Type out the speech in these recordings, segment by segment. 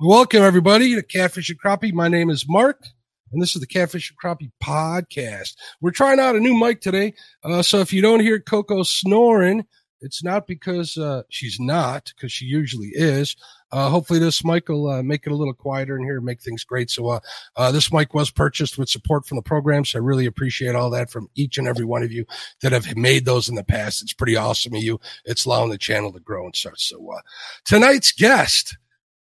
Welcome everybody to Catfish and Crappie. My name is Mark and this is the Catfish and Crappie podcast. We're trying out a new mic today. Uh, so if you don't hear Coco snoring, it's not because uh, she's not, because she usually is. Uh, hopefully this mic will uh, make it a little quieter in here and make things great. So, uh, uh, this mic was purchased with support from the program. So I really appreciate all that from each and every one of you that have made those in the past. It's pretty awesome of you. It's allowing the channel to grow and such. So, uh, tonight's guest,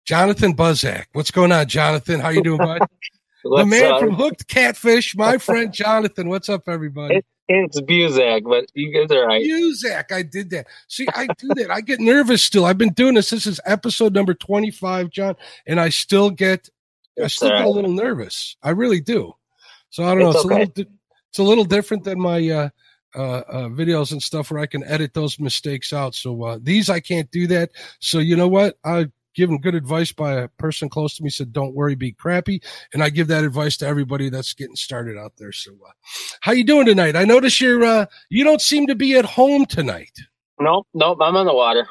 Jonathan Buzak. What's going on, Jonathan? How you doing, bud? the man up? from Hooked Catfish, my friend Jonathan. What's up, everybody? It, it's Buzak, but you guys are right. Buzak, I did that. See, I do that. I get nervous still. I've been doing this. This is episode number 25, John, and I still get, I still right. get a little nervous. I really do. So I don't know. It's, okay. a little, it's a little different than my, uh, uh, uh, videos and stuff where I can edit those mistakes out. So uh, these I can't do that. So you know what? I given good advice by a person close to me said don't worry be crappy and i give that advice to everybody that's getting started out there so uh, how you doing tonight i notice you're uh, you don't seem to be at home tonight nope nope i'm on the water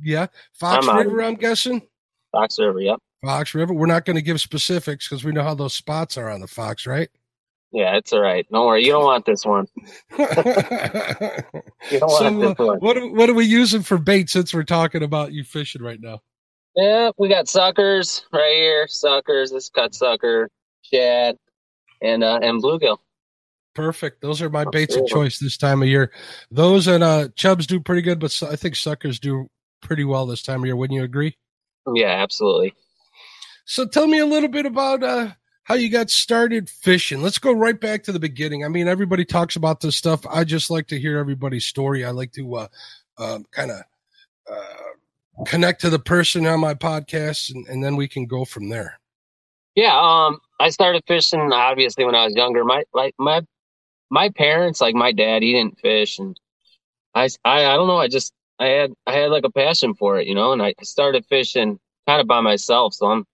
yeah fox I'm river i'm guessing fox river yep fox river we're not going to give specifics because we know how those spots are on the fox right yeah, it's all right. Don't worry. You don't want this one. you don't so, want this uh, one. What, what are we using for bait since we're talking about you fishing right now? Yeah, we got suckers right here. Suckers, this cut sucker, shad, and uh, and bluegill. Perfect. Those are my baits of choice this time of year. Those and uh, chubs do pretty good, but I think suckers do pretty well this time of year. Wouldn't you agree? Yeah, absolutely. So tell me a little bit about uh, how you got started fishing. Let's go right back to the beginning. I mean, everybody talks about this stuff. I just like to hear everybody's story. I like to uh, um, kind of uh, connect to the person on my podcast and, and then we can go from there. Yeah, um, I started fishing obviously when I was younger. My like my my parents, like my dad, he didn't fish, and I, I I don't know. I just I had I had like a passion for it, you know, and I started fishing kind of by myself. So I'm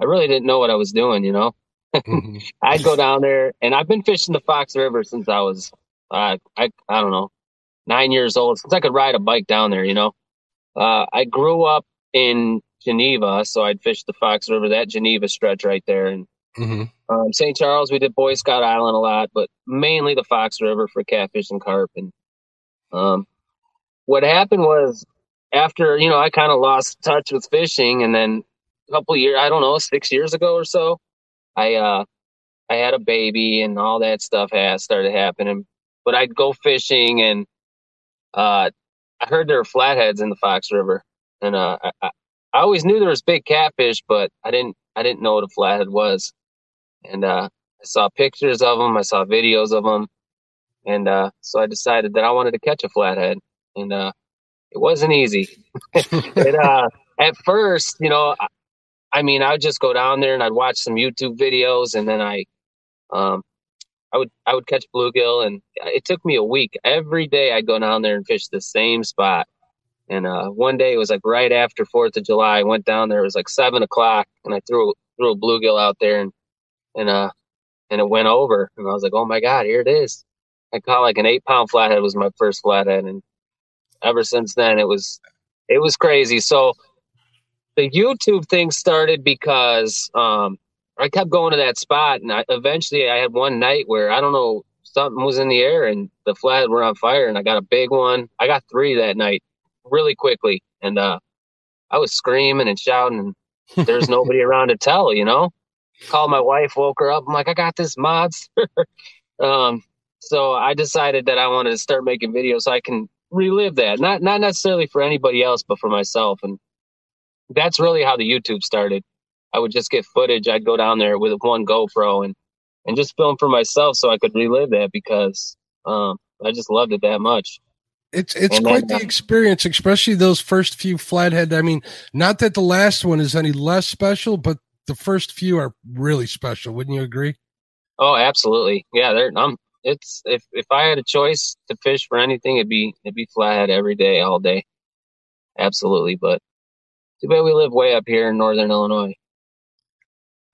I really didn't know what I was doing, you know. Mm-hmm. I'd go down there, and I've been fishing the Fox River since I was uh, I I don't know nine years old since I could ride a bike down there, you know. Uh, I grew up in Geneva, so I'd fish the Fox River, that Geneva stretch right there. And mm-hmm. um, St. Charles, we did Boy Scout Island a lot, but mainly the Fox River for catfish and carp. And um, what happened was after, you know, I kind of lost touch with fishing. And then a couple years, I don't know, six years ago or so, I, uh, I had a baby and all that stuff has started happening. But I'd go fishing and uh, I heard there were flatheads in the Fox River, and uh, I, I, always knew there was big catfish, but I didn't I didn't know what a flathead was. And uh, I saw pictures of them, I saw videos of them, and uh, so I decided that I wanted to catch a flathead, and uh, it wasn't easy. it, uh, at first, you know, I, I mean, I'd just go down there and I'd watch some YouTube videos, and then I um, I would I would catch bluegill, and it took me a week. Every day I'd go down there and fish the same spot. And uh, one day it was like right after Fourth of July. I went down there. It was like seven o'clock, and I threw threw a bluegill out there, and and uh and it went over. And I was like, oh my god, here it is. I caught like an eight pound flathead was my first flathead, and ever since then it was it was crazy. So the YouTube thing started because um I kept going to that spot, and I, eventually I had one night where I don't know something was in the air and the flathead were on fire, and I got a big one. I got three that night, really quickly, and uh, I was screaming and shouting, and there's nobody around to tell. You know, called my wife, woke her up. I'm like, I got this monster. um, so I decided that I wanted to start making videos so I can relive that. Not not necessarily for anybody else, but for myself, and that's really how the YouTube started. I would just get footage. I'd go down there with one GoPro and and just film for myself so I could relive that because um, I just loved it that much. It's it's And quite then, the uh, experience, especially those first few flathead. I mean, not that the last one is any less special, but the first few are really special. Wouldn't you agree? Oh, absolutely. Yeah, they're um it's if if I had a choice to fish for anything it'd be it'd be flathead every day, all day. Absolutely. But too bad we live way up here in northern Illinois.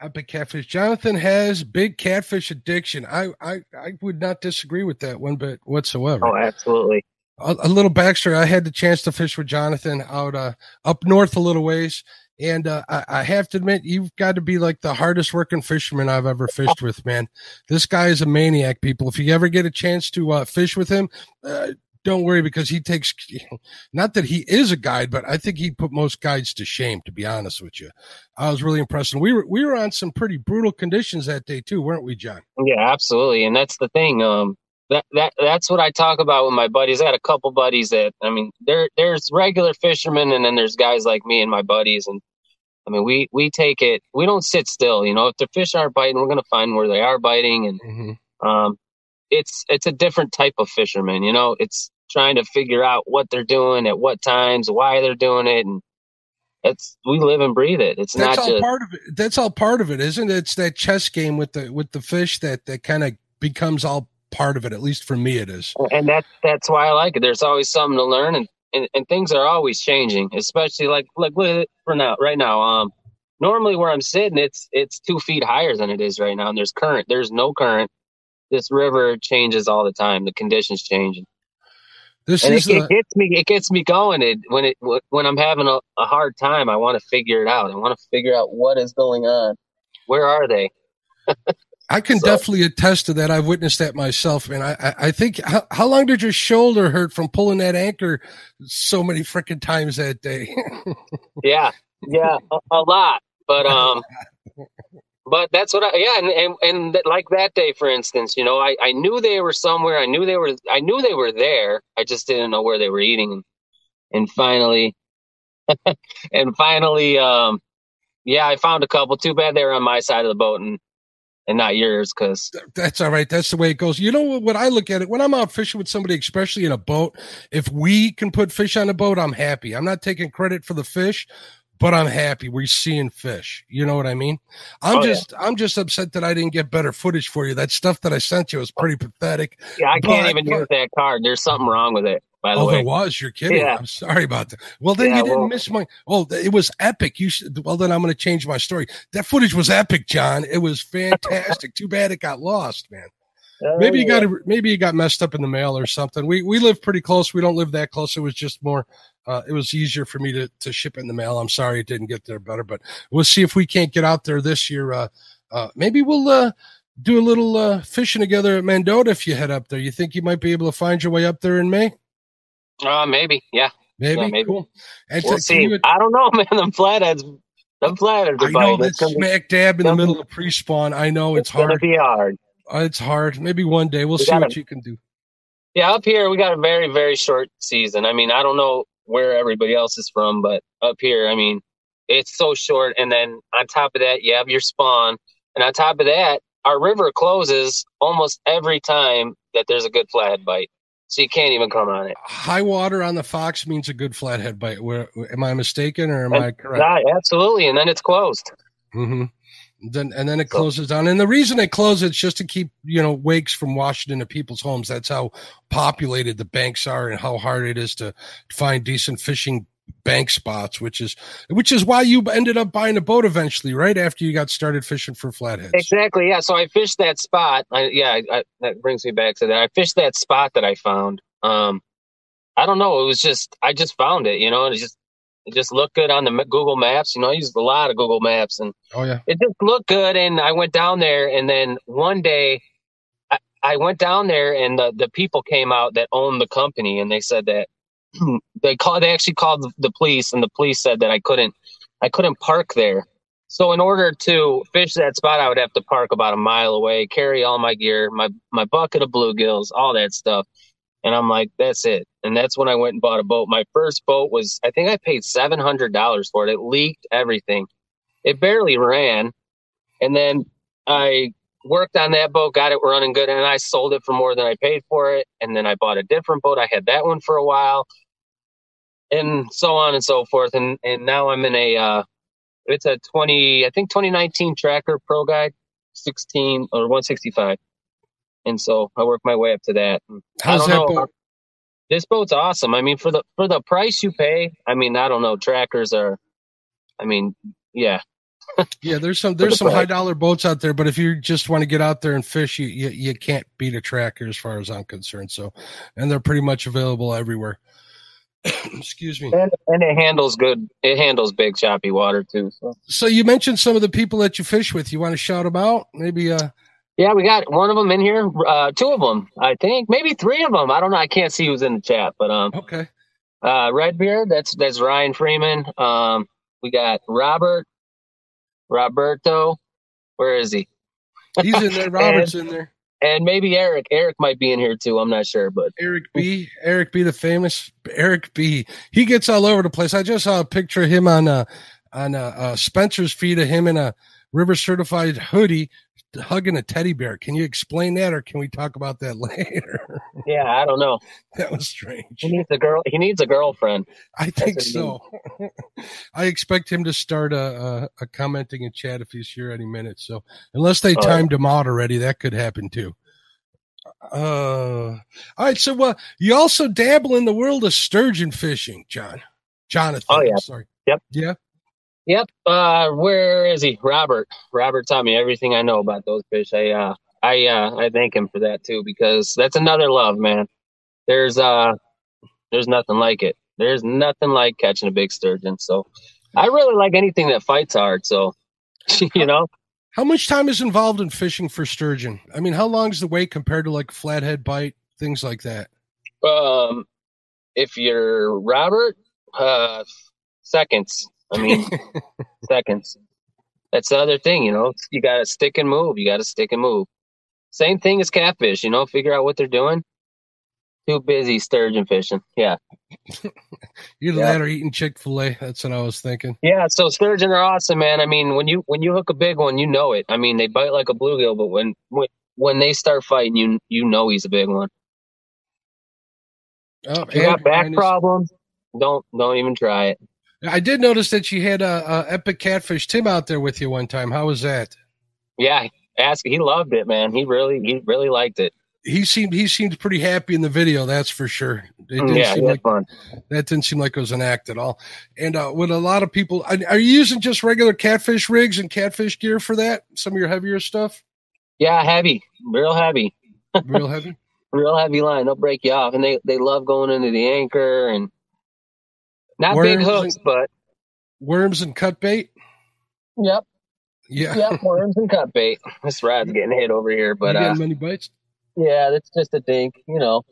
Epic catfish. Jonathan has big catfish addiction. I I, I would not disagree with that one bit whatsoever. Oh, absolutely. a, a little backstory. I had the chance to fish with Jonathan out uh, up north a little ways, and uh, I, I have to admit, you've got to be like the hardest working fisherman I've ever fished with, man. This guy is a maniac. People, if you ever get a chance to uh, fish with him. Uh, don't worry because he takes not that he is a guide, but I think he put most guides to shame, to be honest with you. I was really impressed. And we were we were on some pretty brutal conditions that day too, weren't we, John? Yeah, absolutely. And that's the thing. Um that that that's what I talk about with my buddies. I had a couple buddies that I mean, there there's regular fishermen and then there's guys like me and my buddies and I mean we we take it we don't sit still, you know. If the fish aren't biting, we're gonna find where they are biting and Mm-hmm. um it's it's a different type of fisherman, you know. It's trying to figure out what they're doing at what times, why they're doing it and it's we live and breathe it. It's That's not all just part of it. That's all part of it, isn't it? It's that chess game with the with the fish that that kind of becomes all part of it. At least for me, it is. and that's that's why I like it. There's always something to learn, and, and, and things are always changing. Especially like like look at it for now, right now. Um, normally where I'm sitting, it's it's two feet higher than it is right now, and there's current. There's no current. This river changes all the time. The conditions change, This and is it, it gets me. It gets me going. It when it when I'm having a, a hard time, I want to figure it out. I want to figure out what is going on. Where are they? I can so- definitely attest to that. I've witnessed that myself, and I I, I think how, how long did your shoulder hurt from pulling that anchor so many freaking times that day? Yeah, yeah, a, a lot. But um, but that's what I yeah, and and and that, like that day, for instance, you know, I I knew they were somewhere. I knew they were. I knew they were there. I just didn't know where they were eating. And, finally, and finally, um, yeah, I found a couple. Too bad they were on my side of the boat and and not yours, because That's all right. That's the way it goes. You know what I look at it when I'm out fishing with somebody, especially in a boat. If we can put fish on a boat, I'm happy. I'm not taking credit for the fish, but I'm happy we're seeing fish. You know what I mean? I'm Oh, yeah. just I'm just upset that I didn't get better footage for you. That stuff that I sent you was pretty pathetic. yeah, I can't But- even use that card. There's something wrong with it. By the Oh, way, there was. You're kidding. Yeah. I'm sorry about that. Well, then Yeah, you didn't well- miss my. Oh, it was epic. You should. Well, then I'm going to change my story. That footage was epic, John. It was fantastic. Too bad it got lost, man. Oh, Maybe you got. Maybe you got messed up in the mail or something. We we live pretty close. We don't live that close. It was just more. Uh, it was easier for me to to ship in the mail. I'm sorry it didn't get there better, but we'll see if we can't get out there this year. Uh, uh, maybe we'll uh, do a little uh, fishing together at Mendota if you head up there. You think you might be able to find your way up there in May? Uh, maybe, yeah. Maybe. Yeah, maybe. Cool. And We'll to- see. can I don't know, man. Them flatheads, them flatheads are I know biting. that's It's gonna, be- smack dab in the middle of pre-spawn. I know it's it's gonna be hard. Uh, It's hard. Maybe one day we'll We see what gotta- you can do. Yeah, up here we got a very, very short season. I mean, I don't know where everybody else is from, but up here, I mean, it's so short. And then on top of that, you have your spawn, and on top of that, our river closes almost every time that there's a good flathead bite, so you can't even come on it. High water on the Fox means a good flathead bite. Where am I mistaken or am I correct? Yeah, absolutely. And then it's closed. hmm Then and then it So- closes down. And the reason it closes is just to keep you know wakes from washing into people's homes. That's how populated the banks are and how hard it is to find decent fishing bank spots. Which is which is why you ended up buying a boat eventually, right after you got started fishing for flatheads. Exactly. Yeah. So I fished that spot. I, yeah. I, I, that brings me back to that. I fished that spot that I found. Um, I don't know. It was just I just found it. You know, and it just it just looked good on the Google Maps. You know, I used a lot of Google Maps, and Oh yeah. it just looked good. And I went down there, and then one day. I, I went down there and the, the people came out that owned the company and they said that they called they actually called the, the police and the police said that I couldn't I couldn't park there. So in order to fish that spot, I would have to park about a mile away, carry all my gear, my my bucket of bluegills, all that stuff. And I'm like, that's it. And that's when I went and bought a boat. My first boat was I think I paid seven hundred dollars for it. It leaked everything. It barely ran. And then I worked on that boat, got it running good, and I sold it for more than I paid for it. And then I bought a different boat. I had that one for a while, and so on and so forth. And and now I'm in a uh, it's a 20 I think 2019 Tracker Pro Guide 16 or 165, and so I work my way up to that. How's that boat? This boat's awesome. I mean, for the for the price you pay, I mean, I don't know. Trackers are, I mean, yeah, yeah, there's some there's some high dollar boats out there, but if you just want to get out there and fish, you, you you can't beat a tracker as far as I'm concerned. So, and they're pretty much available everywhere. Excuse me. And, and, it handles good. It handles big choppy water too. So. so you mentioned some of the people that you fish with. You want to shout them out? Maybe. Uh. Yeah, we got one of them in here. Uh, two of them, I think, maybe three of them. I don't know. I can't see who's in the chat, but um. Okay. Uh, Redbeard. That's that's Ryan Freeman. Um, we got Robert Roberto. Where is he? He's in there. Robert's and, in there. And maybe Eric. Eric might be in here too. I'm not sure, but Eric B. Eric B. The famous Eric B. He gets all over the place. I just saw a picture of him on uh on uh, uh Spencer's feed of him in a river certified hoodie hugging a teddy bear. Can you explain that, or can we talk about that later? Yeah, I don't know. that was strange. He needs a girl. He needs a girlfriend. I think so. I expect him to start a, a, a, commenting in chat if he's here any minute. So unless they oh, timed him out already, that could happen too. Uh, all right. So uh, you also dabble in the world of sturgeon fishing, John. Jonathan. Oh yeah. Sorry. Yep. Yeah. Yep. Uh, where is he? Robert. Robert taught me everything I know about those fish. I uh, I uh, I thank him for that too because that's another love, man. There's uh, there's nothing like it. There's nothing like catching a big sturgeon. So, I really like anything that fights hard. So, you know. How much time is involved in fishing for sturgeon? I mean, how long is the wait compared to like flathead bite, things like that? Um, if you're Robert, uh, seconds. I mean, seconds. That's the other thing, you know. You got to stick and move. You got to stick and move. Same thing as catfish, you know. Figure out what they're doing. Too busy sturgeon fishing. Yeah. Either yeah. that or eating Chick Fil A. That's what I was thinking. Yeah. So sturgeon are awesome, man. I mean, when you when you hook a big one, you know it. I mean, they bite like a bluegill, but when when when they start fighting, you you know he's a big one. Oh, you got back problems? Don't don't even try it. I did notice that you had a, a, epic catfish Tim out there with you one time. How was that? Yeah, ask. He loved it, man. He really, he really liked it. He seemed he seemed pretty happy in the video. That's for sure. Yeah, seem like, fun. That didn't seem like it was an act at all. And uh, with a lot of people, are you using just regular catfish rigs and catfish gear for that? Some of your heavier stuff? Yeah, heavy, real heavy, real heavy, real heavy line. They'll break you off, and they they love going into the anchor and not worms big hooks, and, but worms and cut bait. Yep. Yeah. Yep. Worms and cut bait. This rod's getting hit over here, but uh, many bites. Yeah, that's just a dink. You know,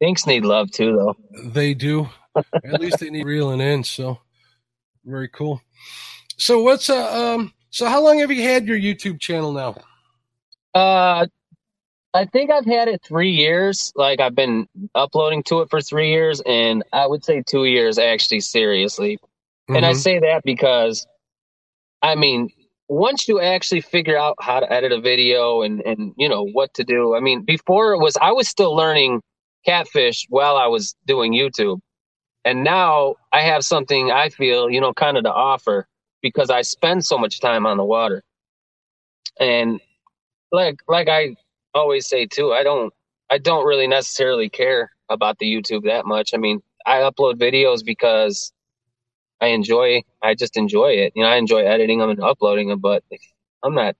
dinks need love too, though. They do. At least they need reeling in. So very cool. So what's uh um? So how long have you had your YouTube channel now? Uh, I think I've had it three years. Like I've been uploading to it for three years, and I would say two years actually, seriously. Mm-hmm. And I mm-hmm. say that because, I mean, once you actually figure out how to edit a video and and you know what to do. I mean, before it was I was still learning catfish while I was doing YouTube, and now I have something I feel you know kind of to offer because I spend so much time on the water, and like like I always say too, I don't I don't really necessarily care about the YouTube that much. I mean, I upload videos because I enjoy I just enjoy it. You know, I enjoy editing them and uploading them, but I'm not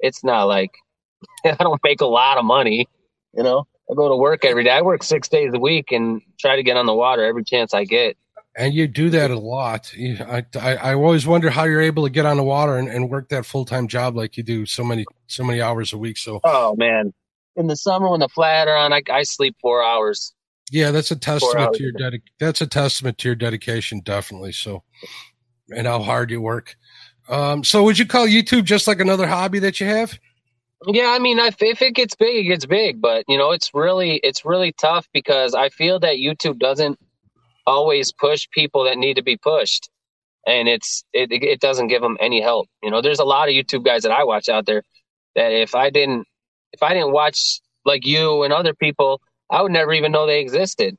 it's not like I don't make a lot of money, you know. I go to work every day. I work 6 days a week and try to get on the water every chance I get. And you do that a lot. I, I, I always wonder how you're able to get on the water and, and work that full time job like you do so many so many hours a week. So oh man, in the summer when the flat are on, I, I sleep four hours. Yeah, that's a testament to your dedic- That's a testament to your dedication, definitely. So, and how hard you work. Um, so would you call YouTube just like another hobby that you have? Yeah, I mean, if, if it gets big, it gets big, but you know, it's really it's really tough because I feel that YouTube doesn't always push people that need to be pushed. and it's it it doesn't give them any help. You know, there's a lot of YouTube guys that I watch out there that if I didn't if I didn't watch like you and other people, I would never even know they existed.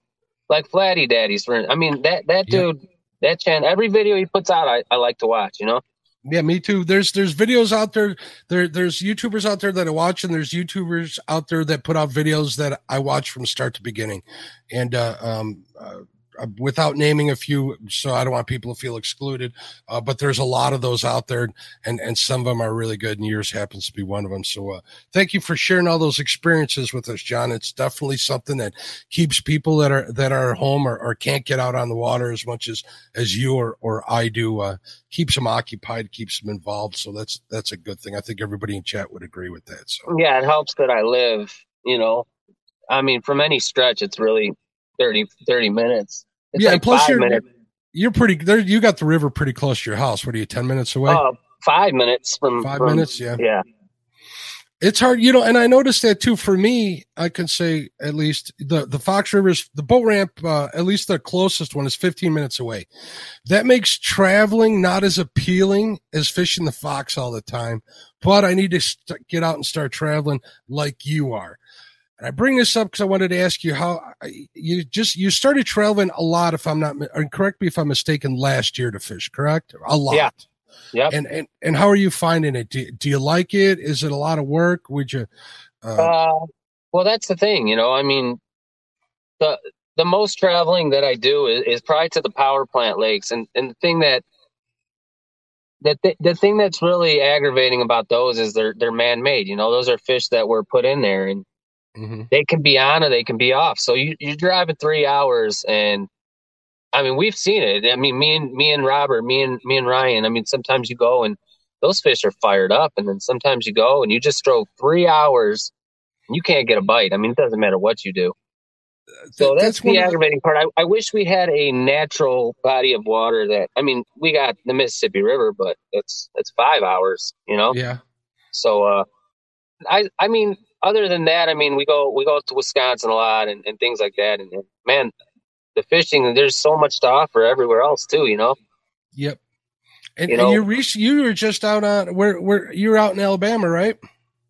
Like Flatty Daddies, for I mean that that dude, yep. that channel, every video he puts out, I, I like to watch. You know. Yeah, me too. There's there's videos out there. There there's YouTubers out there that I watch, and there's YouTubers out there that put out videos that I watch from start to beginning. And uh, um, uh, without naming a few, so I don't want people to feel excluded. Uh, but there's a lot of those out there, and and some of them are really good, and yours happens to be one of them. So uh, thank you for sharing all those experiences with us, John. It's definitely something that keeps people that are that are home or, or can't get out on the water as much as as you or or I do. Uh, keeps them occupied, keeps them involved. So that's that's a good thing. I think everybody in chat would agree with that. So yeah, it helps that I live. You know, I mean, from any stretch, it's really 30, 30 minutes. It's yeah, like and plus you're minutes. you're pretty there. You got the river pretty close to your house. What are you, ten minutes away? Uh, five minutes from five from, minutes. Yeah, yeah. It's hard, you know, and I noticed that too. For me, I can say at least the the Fox Rivers, the boat ramp, uh, at least the closest one is 15 minutes away. That makes traveling not as appealing as fishing the Fox all the time. But I need to st- get out and start traveling like you are. And I bring this up because I wanted to ask you how you just you started traveling a lot. If I'm not, or correct me if I'm mistaken, last year to fish, correct? A lot. Yeah. Yep. And and and how are you finding it? Do, do you like it? Is it a lot of work? Would you? Uh, uh, well, that's the thing. You know, I mean, the the most traveling that I do is, is probably to the power plant lakes, and and the thing that the, th- the thing that's really aggravating about those is they're they're man made. You know, those are fish that were put in there, and Mm-hmm. They can be on or they can be off. So you, you're driving three hours and I mean, we've seen it. I mean, me and me and Robert, me and me and Ryan. I mean, sometimes you go and those fish are fired up, and then sometimes you go and you just drove three hours, and you can't get a bite. I mean, it doesn't matter what you do. So that's, that's the aggravating the... part. I, I wish we had a natural body of water that. I mean, we got the Mississippi River, but it's it's five hours. You know. Yeah. So, uh, I I mean, other than that, I mean, we go we go to Wisconsin a lot and, and things like that. And, and man, the fishing there's so much to offer everywhere else too. You know. Yep. And you, know, and you reached you were just out on where where you were out in Alabama, right?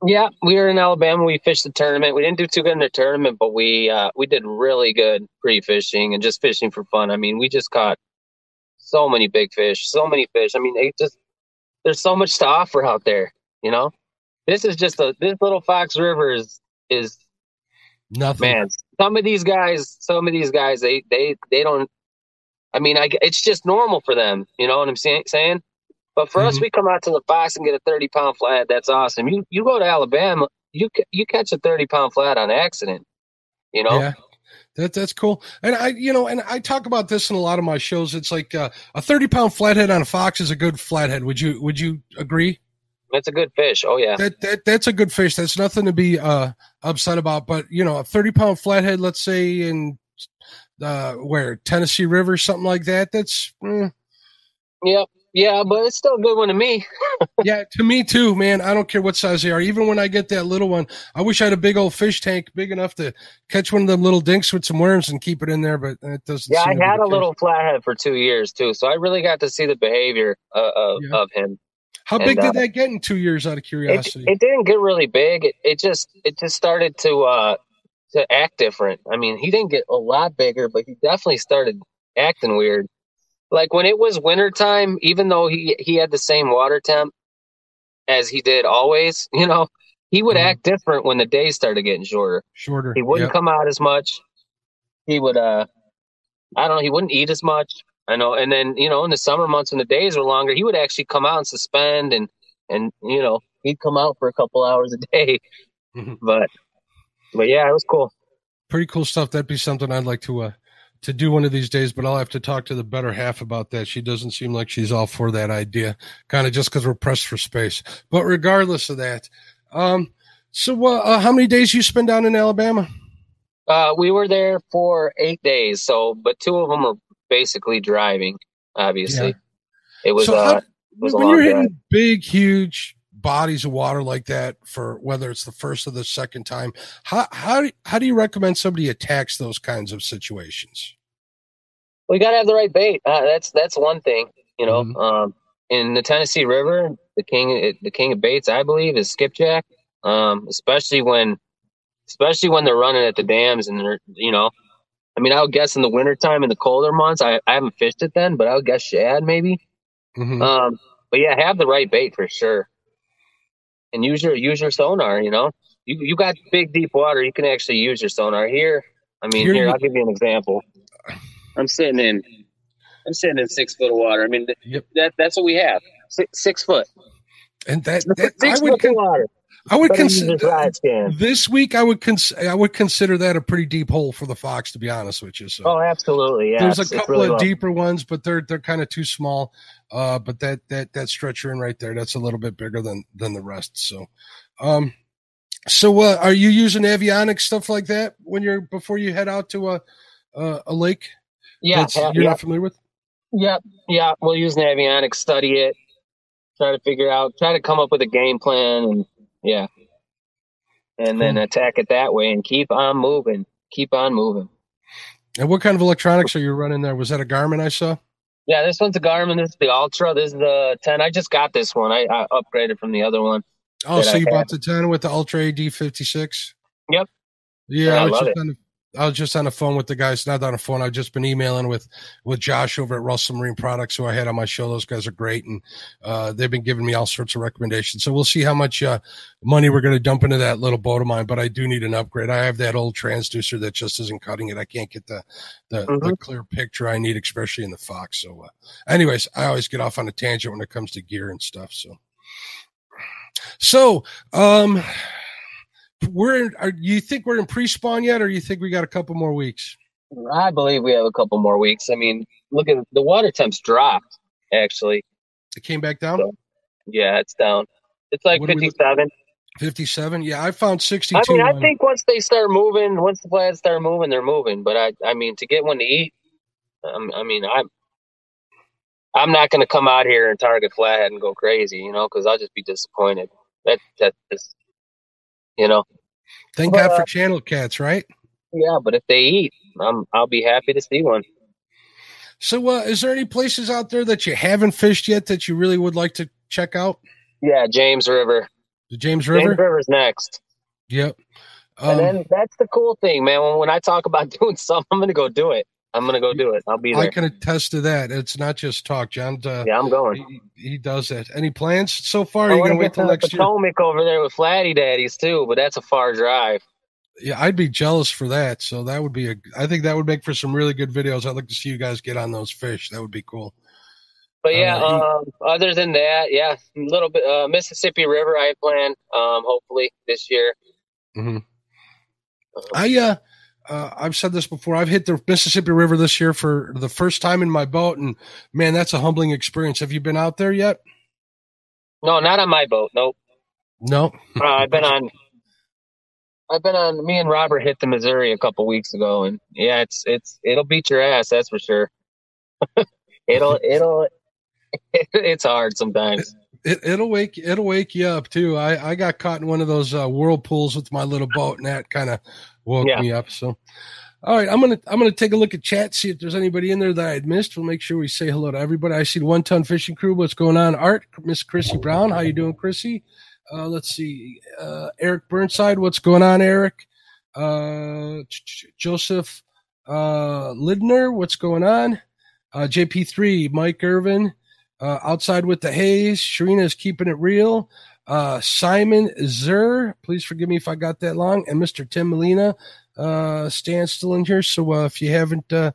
Yeah, we were in Alabama. We fished the tournament. We didn't do too good in the tournament, but we uh, we did really good pre fishing and just fishing for fun. I mean, we just caught so many big fish, so many fish. I mean, it just there's so much to offer out there, you know. This is just a this little Fox River is is nothing. Man, some of these guys, some of these guys, they they they don't. I mean, I it's just normal for them. You know what I'm saying? Saying, but for mm-hmm. us, we come out to the Fox and get a 30 pound flat. That's awesome. You you go to Alabama, you you catch a 30 pound flat on accident. You know. Yeah. That that's cool. And I, you know, and I talk about this in a lot of my shows. It's like uh, a thirty pound flathead on a fox is a good flathead. Would you Would you agree? That's a good fish. Oh yeah. That, that that's a good fish. That's nothing to be uh upset about. But you know, a thirty pound flathead, let's say in uh where Tennessee River, something like that. That's mm. yep. Yeah, but it's still a good one to me. yeah, to me too, man. I don't care what size they are. Even when I get that little one, I wish I had a big old fish tank big enough to catch one of them little dinks with some worms and keep it in there. But it doesn't. Yeah, I had a little flathead for two years too, so I really got to see the behavior uh, of, yeah. of him. How big did uh, that get in two years? Out of curiosity, it, it didn't get really big. It, it, just it just started to uh to act different. I mean, he didn't get a lot bigger, but he definitely started acting weird. Like when it was wintertime, even though he he had the same water temp as he did always, you know, he would mm-hmm. act different when the days started getting shorter. Shorter. He wouldn't yep. come out as much. He would uh I don't know, he wouldn't eat as much. I know. And then, you know, in the summer months when the days were longer, he would actually come out and suspend and, and, you know, he'd come out for a couple hours a day. Mm-hmm. But, but yeah, it was cool. Pretty cool stuff. That'd be something I'd like to, uh, to do one of these days, but I'll have to talk to the better half about that. She doesn't seem like she's all for that idea, kind of just because we're pressed for space. But regardless of that, um, so uh, uh, how many days you spend down in Alabama? Uh, we were there for eight days. So, but two of them were basically driving. Obviously, yeah. it was. So uh, it was when you're hitting big, huge bodies of water like that for whether it's the first or the second time, how how how do you recommend somebody attacks those kinds of situations? We got to have the right bait. Uh, that's that's one thing. You know, Mhm. um, in the Tennessee River, the king, the king of baits, I believe, is skipjack. Um, especially when, especially when they're running at the dams and they're, you know, I mean, I would guess in the wintertime in the colder months, I, I haven't fished it then, but I would guess shad maybe. Mhm. Um, but yeah, have the right bait for sure, and use your use your sonar. You know, you you got big deep water, you can actually use your sonar here. I mean, Here here, I'll give you an example. I'm sitting in, I'm sitting in six foot of water. I mean, th- Yep. that that's what we have. Six, six foot. and that, that I Six would foot con- of water. I would consider your ride scan. this week. I would cons- I would consider that a pretty deep hole for the fox, to be honest with you. So Oh, absolutely. Yeah. there's a couple really of low. deeper ones, but they're they're kind of too small. Uh, but that that that stretcher in right there, that's a little bit bigger than than the rest. So, um, so uh, are you using Navionics stuff like that when you're before you head out to a a, a lake? Yeah. that's yeah, you're yeah. not familiar with. Yeah, yeah. We'll use an Navionics, study it, try to figure out, try to come up with a game plan, and yeah, and then Cool. attack it that way and keep on moving, keep on moving. And what kind of electronics are you running there? Was that a Garmin I saw? Yeah, this one's a Garmin. This is the Ultra. This is the 10. I just got this one. I, I upgraded from the other one. Oh, so I you had. bought the ten with the Ultra AD fifty six. Yep. Yeah, Yeah, I I was just it. on the, I was just on the phone with the guys. Not on the phone. I've just been emailing with with Josh over at Russell Marine Products, who I had on my show. Those guys are great, and uh, they've been giving me all sorts of recommendations. So we'll see how much uh, money we're going to dump into that little boat of mine. But I do need an upgrade. I have that old transducer that just isn't cutting it. I can't get the the, the Mhm. clear picture I need, especially in the Fox. So, uh, anyways, I always get off on a tangent when it comes to gear and stuff. So. So, um, we're in, are, you think we're in pre-spawn yet, or you think we got a couple more weeks? I believe we have a couple more weeks. I mean, look at the water temps dropped. Actually, It came back down So- yeah, it's down. It's like What look- 57. fifty-seven. Yeah, I found sixty-two. I mean, I on- think once they start moving, once the flags start moving, they're moving. But I, I mean, to get one to eat, um, I mean, I'm, I'm not going to come out here and target flathead and go crazy, you know, because I'll just be disappointed. That, that, just, you know, thank God uh, for channel cats, right? yeah. But if they eat, I'm, I'll be happy to see one. So, uh, is there any places out there that you haven't fished yet that you really would like to check out? Yeah, James River. The James River. James River. River's next. Yep. and Um, then that's the cool thing, man. When, when I talk about doing something, I'm going to go do it. I'm going to go do it. I'll be there. I can attest to that. It's not just talk, John. Uh, Yeah, I'm going. he, he does that. Any plans so far? You want going to to wait till next year? Potomac over there with Flatty Daddies too, but that's a far drive. Yeah, I'd be jealous for that. So that would be a. I think that would make for some really good videos. I'd like to see you guys get on those fish. That would be cool. But yeah, Uh, um, other than that, yeah, a little bit uh, Mississippi River. I plan, um, hopefully this year. hmm I uh, uh, I've said this before. I've hit the Mississippi River this year for the first time in my boat, and man, that's a humbling experience. Have you been out there yet? No, not on my boat. Nope. No. Uh, I've been on. I've been on. Me and Robert hit the Missouri a couple weeks ago, and yeah, it's it's it'll beat your ass. That's for sure. it'll it'll. It's hard sometimes. It, it'll wake it'll wake you up too. I, I got caught in one of those uh, whirlpools with my little boat, and that kind of woke Yeah. me up. So, all right, I'm gonna I'm gonna take a look at chat, see if there's anybody in there that I had missed. We'll make sure we say hello to everybody. I see the one ton fishing crew. What's going on? Art, Miss Chrissy Brown, how you doing, Chrissy? Uh, let's see, uh, Eric Burnside, what's going on, Eric? Uh, Joseph uh, Lidner, what's going on? Uh, JP3, Mike Irvin, uh, outside with the haze. Sharina is keeping it real. Uh, Simon Zer, please forgive me if I got that long, and Mr. Tim Molina, uh, Stan still in here. So uh, if you haven't uh,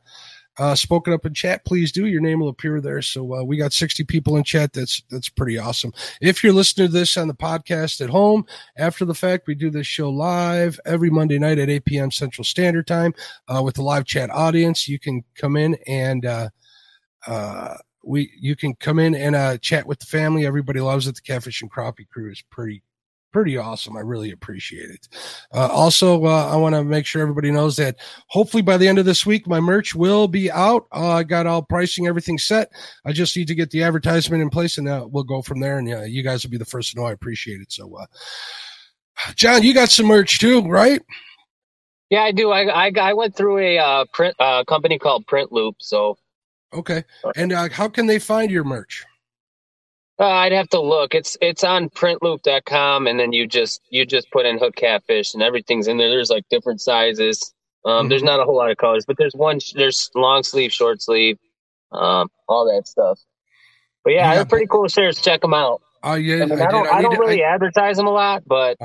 uh, spoken up in chat, please do. Your name will appear there. So uh, we got 60 people in chat. That's that's pretty awesome. If you're listening to this on the podcast at home after the fact, we do this show live every Monday night at 8 p.m. Central Standard Time uh, with the live chat audience. You can come in and uh, uh, we you can come in and uh, chat with the family. Everybody loves it. The Catfish and Crappie crew is pretty pretty awesome. I really appreciate it. Uh, also, uh, I want to make sure everybody knows that hopefully by the end of this week, my merch will be out. Uh, I got all pricing, everything set. I just need to get the advertisement in place, and uh, we'll go from there. And uh, you guys will be the first to know. I appreciate it. So, uh, John, you got some merch too, right? Yeah, I do. I I, I went through a uh, print uh, company called Print Loop, so Okay. And uh, how can they find your merch? Uh, I'd have to look. It's it's on printloop.com and then you just you just put in hook catfish and everything's in there. There's like different sizes. Um, Mm-hmm. there's not a whole lot of colors, but there's one there's long sleeve, short sleeve, um, all that stuff. But yeah, You they're pretty cool shirts. Check them out. Oh yeah, I, mean, I, I, don't I I, don't to, really advertise them a lot, but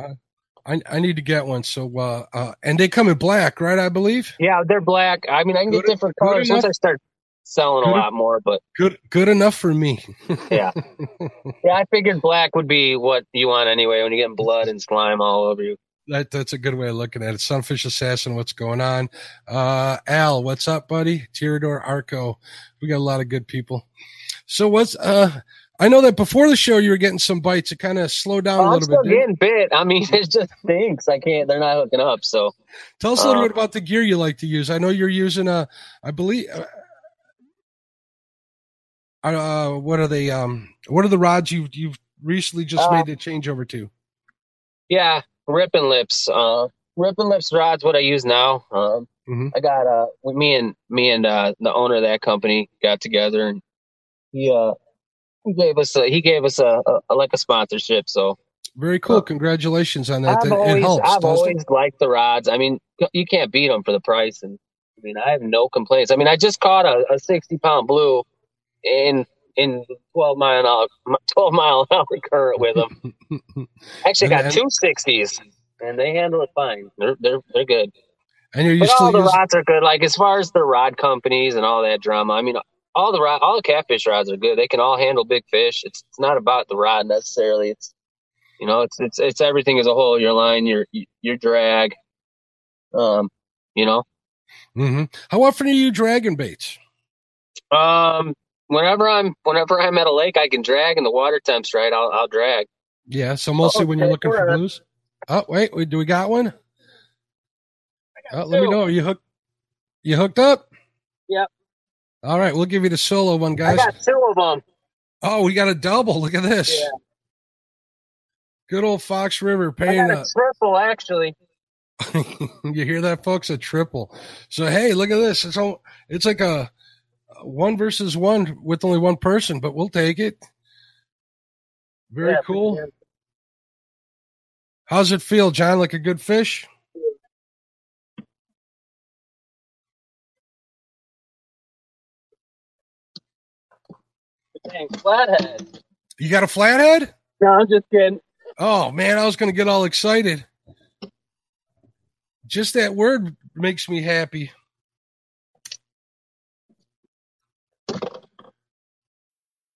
I, I need to get one. So uh, uh and they come in black, right? I believe. yeah, they're black. I mean, I can Good- get different colors once. I start selling a Good- lot more. But Good good enough for me. yeah, yeah, I figured black would be what you want anyway when you're getting blood and slime all over you. That that's a good way of looking at it. Sunfish Assassin, what's going on? Uh Al, what's up, buddy? Tirador Arco. We got a lot of good people. So what's uh I know that before the show you were getting some bites. It kind of slowed down Oh, a I'm little still bit. getting bit. I mean, it just stinks. I can't. They're not hooking up. So Tell us a little uh, bit about the gear you like to use. I know you're using a, I believe, uh, what are they? Um, what are the rods you you've recently just Uh, made the change over to? yeah, Rippin Lips. Uh, Rippin Lips rods. What I use now. Um, Mhm. I got uh, me and me and uh, the owner of that company got together and he uh he gave us a, he gave us a, a like a sponsorship. So Very cool. Congratulations on that. I've It- always helps. I've doesn't it? always liked the rods. I mean, you can't beat them for the price. And I mean, I have no complaints. I mean, I just caught a, a sixty pound blue in in twelve mile an hour twelve mile an hour current with them. Actually, got two sixties, and they handle it fine. They're they're they're good. and you're But all the using, rods are good. Like as far as the rod companies and all that drama, I mean, all the rod, all the catfish rods are good. They can all handle big fish. It's it's not about the rod necessarily. It's you know, it's it's it's everything as a whole. Your line, your your drag. Um, you know, Mhm. How often are you dragging baits? um, whenever I'm whenever I'm at a lake, I can drag, and the water temp's right. I'll I'll drag. Yeah, so mostly oh, when you're looking for sure. blues. Oh wait, wait, do we got one? Oh, let me know. Are you hooked? You hooked up? Yep. All right, we'll give you the solo one, guys. I got two of them. Oh, we got a double. Look at this. Yeah. Good old Fox River I paying got a up. triple actually. you hear that, folks? A triple. So hey, look at this. It's all, it's like a, a one versus one with only one person, but we'll take it. Very Yeah, cool. yeah. How's it feel, John? Like a good fish? Dang, flathead. You got a flathead? No, I'm just kidding. Oh man, I was going to get all excited. Just that word makes me happy.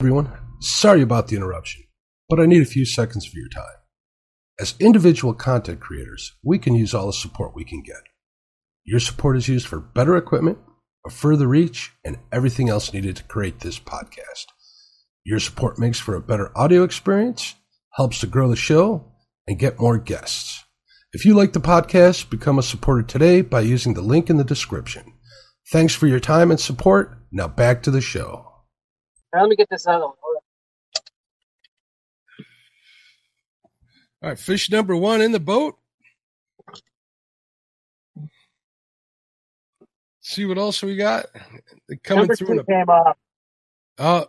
Everyone. Sorry about the interruption, but I need a few seconds of your time. As individual content creators, we can use all the support we can get. Your support is used for better equipment, a further reach, and everything else needed to create this podcast. Your support makes for a better audio experience, helps to grow the show, and get more guests. If you like the podcast, become a supporter today by using the link in the description. Thanks for your time and support. Now back to the show. Now, let me get this other one. All right, fish number one in the boat. See what else we got? They're coming Number through. two a, came off. uh,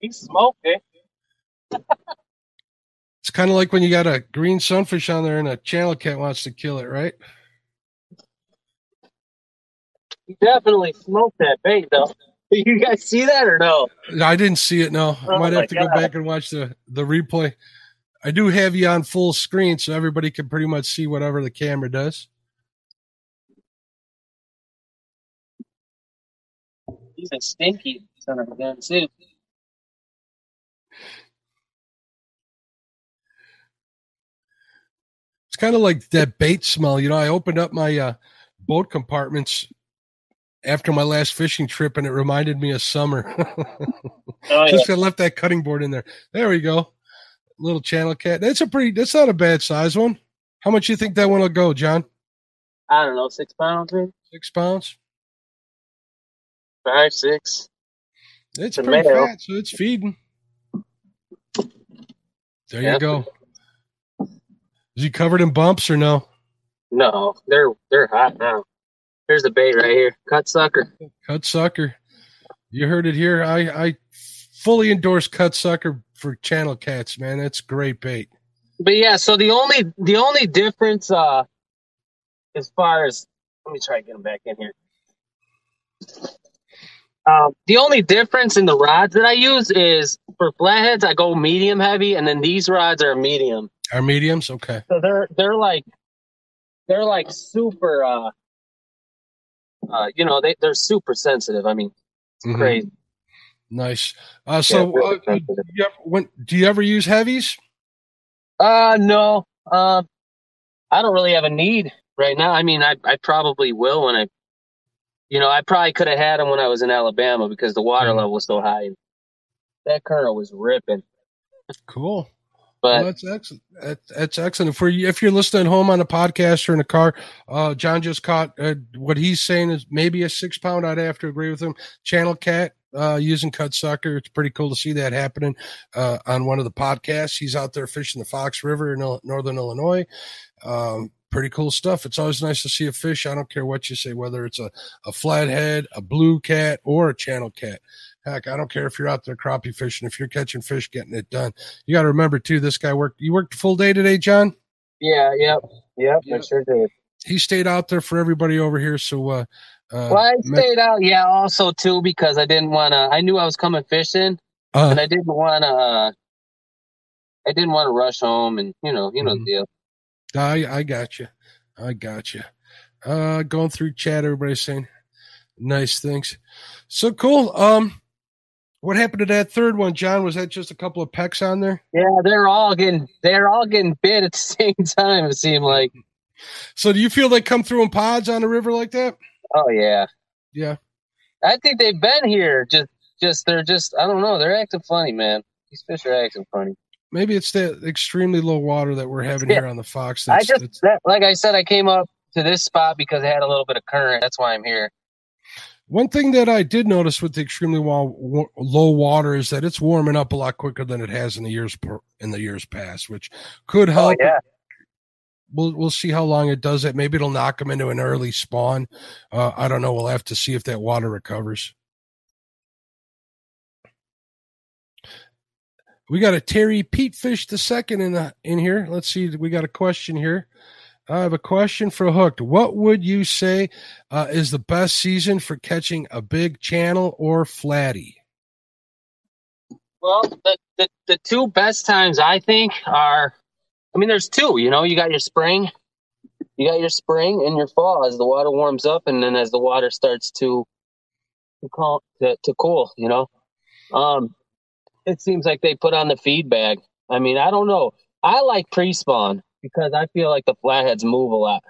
He smoked it. it's kind of like when you got a green sunfish on there and a channel cat wants to kill it, right? He definitely smoked that bait, though. You guys see that or no? I didn't see it. No, I Oh might have to go back and watch the the replay. I do have you on full screen, so everybody can pretty much see whatever the camera does. He's a stinky son of a gun, too. It's kind of like that bait smell. You know, I opened up my uh, boat compartments after my last fishing trip, and it reminded me of summer. Oh, yeah. Just I left that cutting board in there. There we go. Little channel cat. That's a pretty. That's not a bad size one. How much you think that one will go, John? I don't know, six pounds, maybe Six pounds. five, six. It's a pretty male. fat, so it's feeding. There Yeah. you go. Is he covered in bumps or no? No, they're they're hot now. Here's the bait right here. Cut sucker. Cut sucker. You heard it here. I I fully endorse cut sucker for channel cats, man. That's great bait. But yeah, so the only the only difference uh as far as let me try to get them back in here. Um, the only difference in the rods that I use is for flatheads I go medium heavy and then these rods are medium. Are mediums, okay. So they're they're like they're like super uh uh you know they they're super sensitive. I mean, it's Mhm. crazy. Nice. Uh, so, Yeah, really uh, sensitive. you ever, when, do you ever use heavies? Uh no. Uh I don't really have a need right now. I mean I I probably will when I you know, I probably could have had them when I was in Alabama because the water Mhm. level was so high. That current was ripping. Cool. But Well, that's excellent. That's, excellent. For you, if you're listening home on a podcast or in a car, uh, John just caught uh, what he's saying is maybe a six pound. I'd have to agree with him. Channel cat uh, using cut sucker. It's pretty cool to see that happening uh, on one of the podcasts. He's out there fishing the Fox River in northern Illinois. Um, pretty cool stuff. It's always nice to see a fish. I don't care what you say, whether it's a, a flathead, a blue cat, or a channel cat. Heck, I don't care if you're out there crappie fishing. If you're catching fish, getting it done. You got to remember too. This guy worked. You worked a full day today, John. yeah, yep, yep, I sure did. He stayed out there for everybody over here. So, uh, uh, Well, I stayed out, yeah, also too because I didn't want to. I knew I was coming fishing, uh, and I didn't want to. Uh, I didn't want to rush home, and you know, you know Mhm. the deal. I I got you. I got you. Uh, going through chat, everybody's saying nice things. So cool. Um, what happened to that third one, John? Was that just a couple of pecks on there? Yeah, they're all getting they're all getting bit at the same time. It seemed like. So, do you feel they come through in pods on the river like that? Oh yeah, Yeah. I think they've been here. Just, just they're just. I don't know. They're acting funny, man. These fish are acting funny. Maybe it's that extremely low water that we're having Yeah. here on the Fox. I just, that's- that, like I said, I came up to this spot because it had a little bit of current. That's why I'm here. One thing that I did notice with the extremely low water is that it's warming up a lot quicker than it has in the years per, in the years past, which could Oh help. yeah, We'll we'll see how long it does it. Maybe it'll knock them into an early spawn. Uh, I don't know. We'll have to see if that water recovers. We got a Terry Pete Fish the second in the in here. Let's see. We got a question here. I have a question for Hooked. What would you say uh, is the best season for catching a big channel or flatty? Well, the, the the two best times I think are, I mean, there's two. You know, you got your spring, you got your spring and your fall as the water warms up, and then as the water starts to to, cal- to, to cool. You know, um, it seems like they put on the feed bag. I mean, I don't know. I like pre-spawn because I feel like the flatheads move a lot.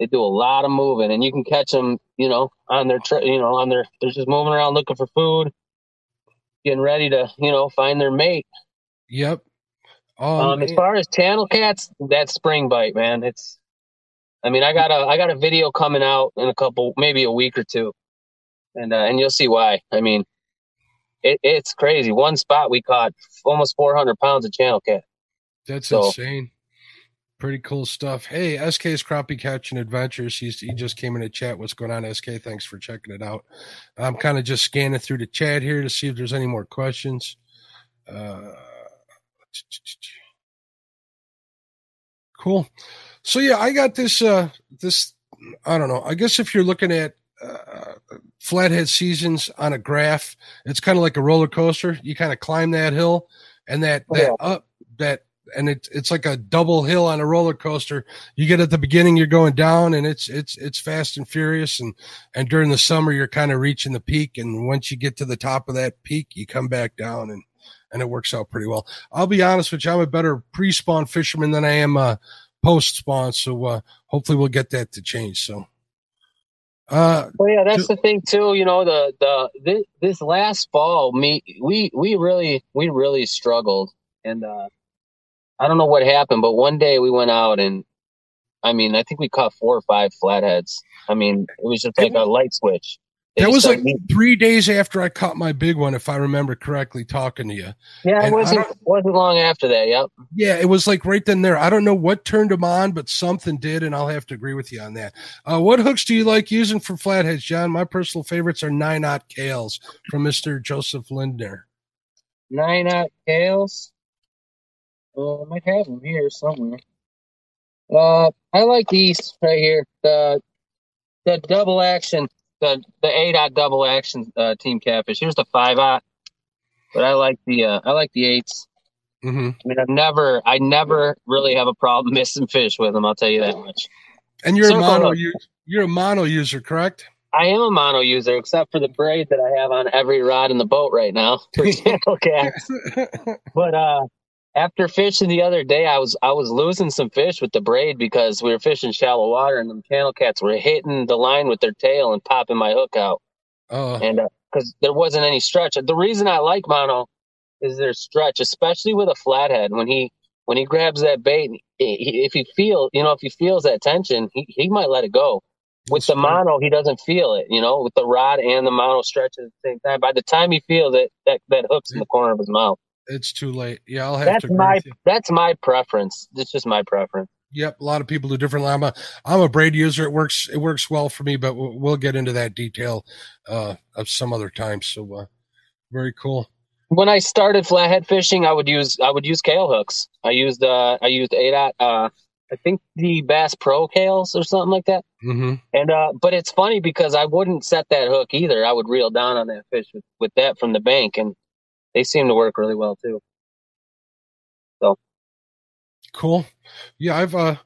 They do a lot of moving, and you can catch them. You know, on their tri- you know on their they're just moving around looking for food getting ready to, you know, find their mate. Yep. Um, as far as channel cats, that spring bite, man. It's, I mean, I got a, I got a video coming out in a couple, maybe a week or two, and uh, and you'll see why. I mean, it, it's crazy. One spot we caught almost 400 pounds of channel cat. That's So- insane. Pretty cool stuff. Hey, SK's Crappie Catching Adventures. He's, he just came in to chat. What's going on, SK? Thanks for checking it out. I'm kind of just scanning through the chat here to see if there's any more questions. Uh, cool. So yeah, I got this. Uh, this I don't know. I guess if you're looking at uh, flathead seasons on a graph, it's kind of like a roller coaster. You kind of climb that hill, and that that up that and it's it's like a double hill on a roller coaster. You get at the beginning, you're going down, and it's it's it's fast and furious, and and during the summer, you're kind of reaching the peak, and once you get to the top of that peak, you come back down, and and it works out pretty well. I'll be honest with you, I'm a better pre-spawn fisherman than I am uh, post-spawn, so uh, hopefully we'll get that to change. So Uh, well, yeah, that's the thing too. You know, the the this, this last fall, me we we really we really struggled, and uh, I don't know what happened, but one day we went out and I mean, I think we caught four or five flatheads. I mean, it was just like a light switch. They that was like three days after I caught my big one, if I remember correctly, talking to you. Yeah, and it wasn't wasn't long after that. Yep. Yeah, it was like right then there. I don't know what turned them on, but something did, and I'll have to agree with you on that. Uh, what hooks do you like using for flatheads, John? My personal favorites are nine aught Kahles from Mister Joseph Lindner. Nine aught Kahles. Uh, I might have them here somewhere. Uh, I like these right here. The the double action the the eight aught double action uh, team catfish. Here's the five aught, but I like the uh, I like the 8s mm-hmm. I mean, I've never I never really have a problem missing fish with them. I'll tell you that much. And you're Circle a mono user, you're a mono user, correct? I am a mono user, except for the braid that I have on every rod in the boat right now for channel cats. but uh, after fishing the other day, I was I was losing some fish with the braid because we were fishing shallow water and the channel cats were hitting the line with their tail and popping my hook out. Oh. And because uh, there wasn't any stretch. The reason I like mono is there's stretch, especially with a flathead. When he when he grabs that bait, he, if he feel you know if he feels that tension, he he might let it go. With the mono, he doesn't feel it. You know, with the rod and the mono stretch at the same time. By the time he feels it, that that hook's in the corner of his mouth it's too late. Yeah, I'll have to. that's to. my that's my preference. It's just my preference. Yep, a lot of people do different. I'm a I'm a braid user. It works it works well for me, but we'll, we'll get into that detail uh, of some other time. So uh, very cool. When I started flathead fishing, I would use I would use kale hooks. I used uh I used ADOT uh I think the Bass Pro Kahles or something like that. Mm-hmm. And uh, but it's funny because I wouldn't set that hook either. I would reel down on that fish with, with that from the bank, and they seem to work really well too. So cool. Yeah, I've uh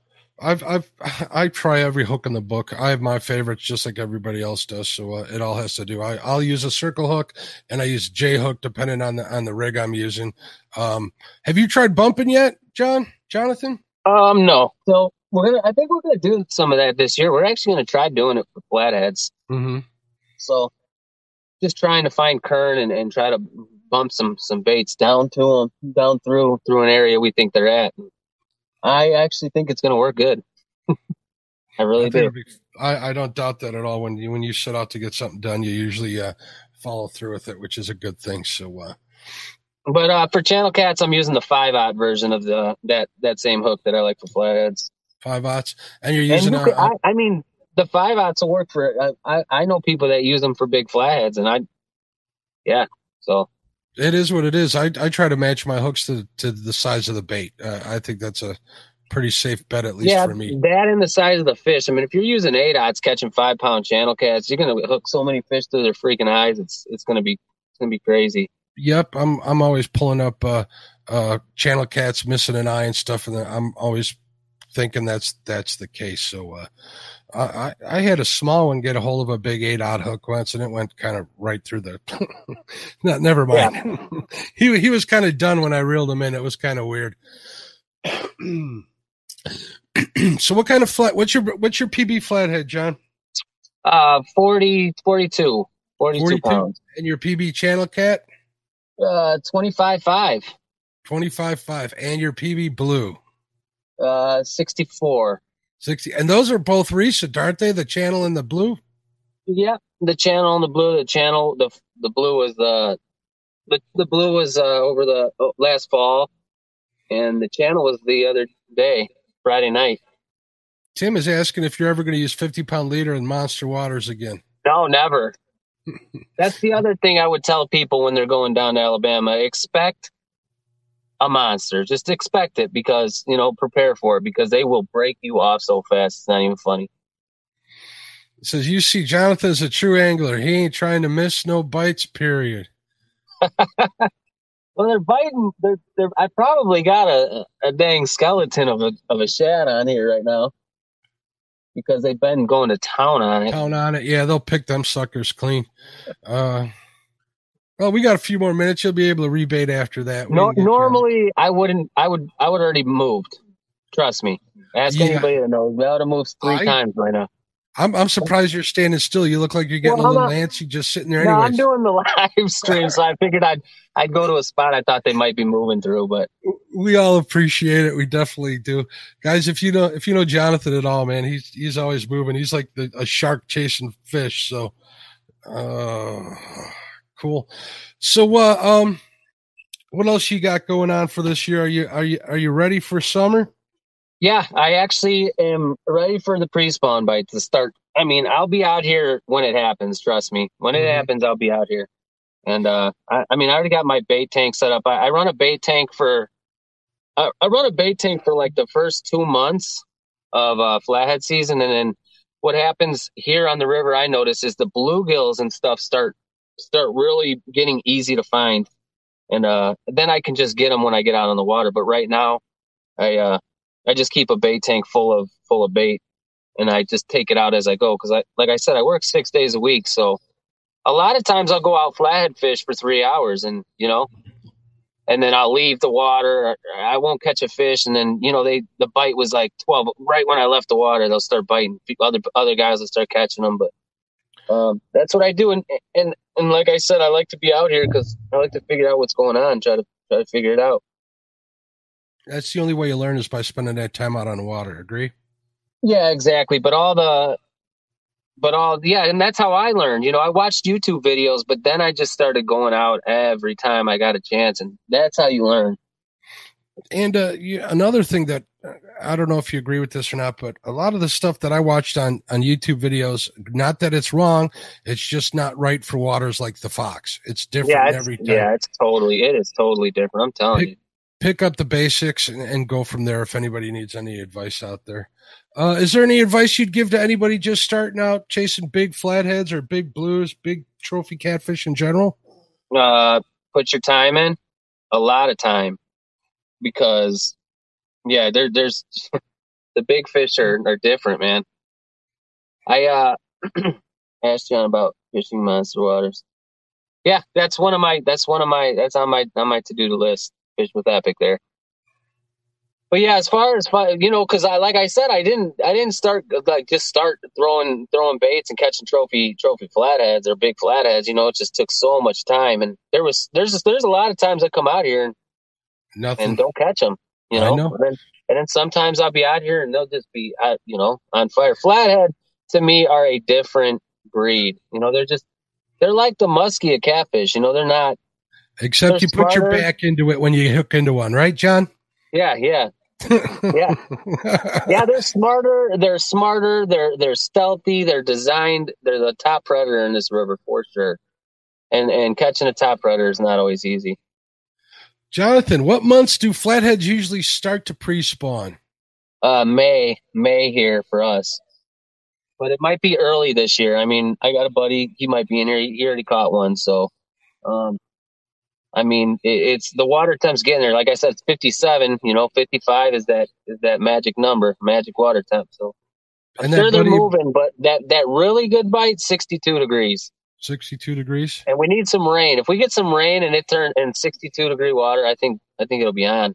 I've I've I try every hook in the book. I have my favorites just like everybody else does. So uh, it all has to do. I I'll use a circle hook and I use J hook depending on the on the rig I'm using. Um, have you tried bumping yet, John? Jonathan? Um, no. So we're gonna. I think we're gonna do some of that this year. We're actually gonna try doing it for flatheads. Mm-hmm. So just trying to find kern and, and try to bump some some baits down to them, down through through an area we think they're at. I actually think it's going to work good. I really I do. Be, I, I don't doubt that at all. When you when you set out to get something done, you usually uh, follow through with it, which is a good thing. So, uh, but uh, for channel cats, I'm using the five aught version of the that that same hook that I like for flatheads. Five aughts, and you're using. And you I, mean, the five aughts will work for. I I know people that use them for big flatheads, and I, yeah. So it is what it is. I, I try to match my hooks to, to the size of the bait. Uh, I think that's a pretty safe bet, at least yeah, for me. That and the size of the fish. I mean, if you're using eight aughts catching five pound channel cats, you're gonna hook so many fish through their freaking eyes. It's it's gonna be it's gonna be crazy. Yep, I'm I'm always pulling up uh, uh, channel cats missing an eye and stuff, and I'm always thinking that's that's the case. So uh, I, I had a small one get a hold of a big eight aught hook once, and it went kind of right through the. no, never mind. Yeah. he he was kind of done when I reeled him in. It was kind of weird. so what kind of flat? What's your what's your PB flathead, John? Uh, 40, 42, 42, 42 pounds. And your PB channel cat? Uh, 25 5. 25 5. And your PB blue? Uh, 64. 60. And those are both recent, aren't they? The channel and the blue? Yeah, the channel and the blue. The channel, the the blue was the the the blue was uh, over the uh, last fall, and the channel was the other day, Friday night. Tim is asking if you're ever going to use 50 pound leader in monster waters again. No, never. That's the other thing I would tell people when they're going down to Alabama. Expect a monster. Just expect it because, you know, prepare for it because they will break you off so fast. It's not even funny. It says, You see, Jonathan's a true angler. He ain't trying to miss no bites, period. well, they're biting. They're, they're, I probably got a, a dang skeleton of a, of a shad on here right now because they've been going to town on it. Town on it. Yeah, they'll pick them suckers clean. Uh, well, we got a few more minutes. You'll be able to rebate after that. No, normally I wouldn't. I would. I would already moved. Trust me. Ask yeah. anybody that knows. We would have moved three I, times right now. I'm I'm surprised you're standing still. You look like you're getting Well, a little antsy just sitting there. No, I'm doing the live stream, so I figured I'd I'd go to a spot I thought they might be moving through, but we all appreciate it. We definitely do, guys. If you know if you know Jonathan at all, man, he's he's always moving. He's like the, a shark chasing fish. So, uh, cool. So, uh, um, what else you got going on for this year? Are you are you are you ready for summer? yeah, I actually am ready for the pre-spawn bite to start. I mean, I'll be out here when it happens. Trust me, when it Mhm. happens, I'll be out here. And uh, I, I mean, I already got my bait tank set up. I, I run a bait tank for I, I run a bait tank for like the first two months of uh, flathead season, and then what happens here on the river, I notice, is the bluegills and stuff start start really getting easy to find, and uh, then I can just get them when I get out on the water. But right now, I uh, I just keep a bait tank full of full of bait, and I just take it out as I go because I like I said, I work six days a week, so a lot of times I'll go out flathead fish for three hours, and you know, and then I'll leave the water. I won't catch a fish, and then you know they the bite was like twelve. Right when I left the water, they'll start biting. Other other guys will start catching them, but um, that's what I do. And and and like I said, I like to be out here because I like to figure out what's going on, try to try to figure it out. That's the only way you learn is by spending that time out on the water. Agree? Yeah, exactly. But all the, but all yeah, and that's how I learned. You know, I watched YouTube videos, but then I just started going out every time I got a chance, and that's how you learn. And uh, you, another thing that I don't know if you agree with this or not, but a lot of the stuff that I watched on on YouTube videos, not that it's wrong, it's just not right for waters like the Fox. It's different Yeah, it's, every time. yeah, it's totally it is totally different. I'm telling Pick- you. Pick up the basics and, and go from there. If anybody needs any advice out there, uh, is there any advice you'd give to anybody just starting out chasing big flatheads or big blues, big trophy catfish in general? Uh, put your time in, a lot of time, because yeah, there there's the big fish are are different, man. I uh asked John about fishing monster waters. Yeah, that's one of my that's one of my that's on my on my to do list. Fish with Epic there. But yeah, as far as you know, because I like I said, I didn't I didn't start like just start throwing throwing baits and catching trophy trophy flatheads or big flatheads. You know, it just took so much time, and there was there's there's a lot of times I come out here and, Nothing. and don't catch them. You know, know. And, then, and then sometimes I'll be out here and they'll just be uh, you know on fire. Flathead to me are a different breed. You know, they're just they're like the muskie of catfish. You know, they're not. Except they're you put your back into it when you hook into one, right, John? Yeah, yeah. Yeah. yeah, they're smarter. They're smarter. They're they're stealthy. They're designed. They're the top predator in this river for sure. And and catching a top predator is not always easy. Jonathan, what months do flatheads usually start to pre-spawn? Uh, May May here for us, but it might be early this year. I mean, I got a buddy. He might be in here. He, he already caught one. So, um, I mean, it, it's the water temp's getting there. Like I said, it's fifty seven. You know, fifty five is that is that magic number, magic water temp. So. I'm And sure that they're moving, but that, that really good bite, 62 degrees. 62 degrees. And we need some rain. If we get some rain and it turn in 62 degree water, I think I think it'll be on.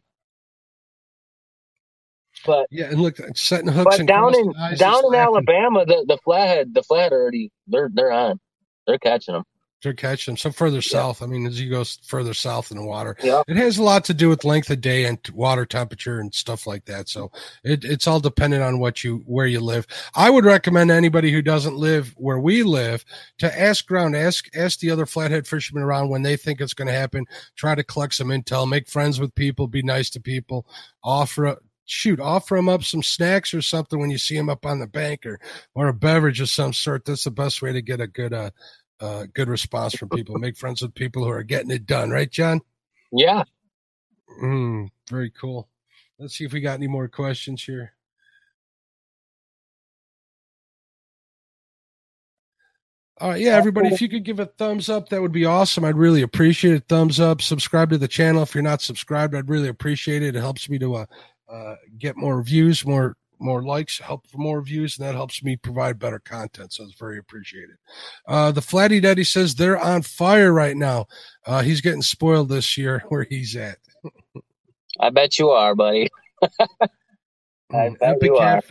But Yeah, and look, setting hooks but down in crossing eyes is down in. Alabama, the the flathead the flathead already they're they're on. They're catching them. They're catching them. So further south, I mean, as you go further south in the water, Yeah. it has a lot to do with length of day and water temperature and stuff like that. So it, it's all dependent on what you where you live. I would recommend anybody who doesn't live where we live to ask around, ask ask the other flathead fishermen around when they think it's going to happen. Try to collect some intel, make friends with people, be nice to people, offer. Shoot, offer them up some snacks or something when you see them up on the bank, or or a beverage of some sort. That's the best way to get a good uh, uh, good response from people. Make friends with people who are getting it done, right, John? Yeah. Mm, very cool. Let's see if we got any more questions here. All right, yeah, everybody, if you could give a thumbs up, that would be awesome. I'd really appreciate it. Thumbs up, subscribe to the channel if you're not subscribed. I'd really appreciate it. It helps me to uh, uh, get more views, more more likes, help for more views, and that helps me provide better content. So it's very appreciated. Uh, the Flatty Daddy says they're on fire right now. Uh, he's getting spoiled this year where he's at. I bet you are, buddy. I Mm, bet you are.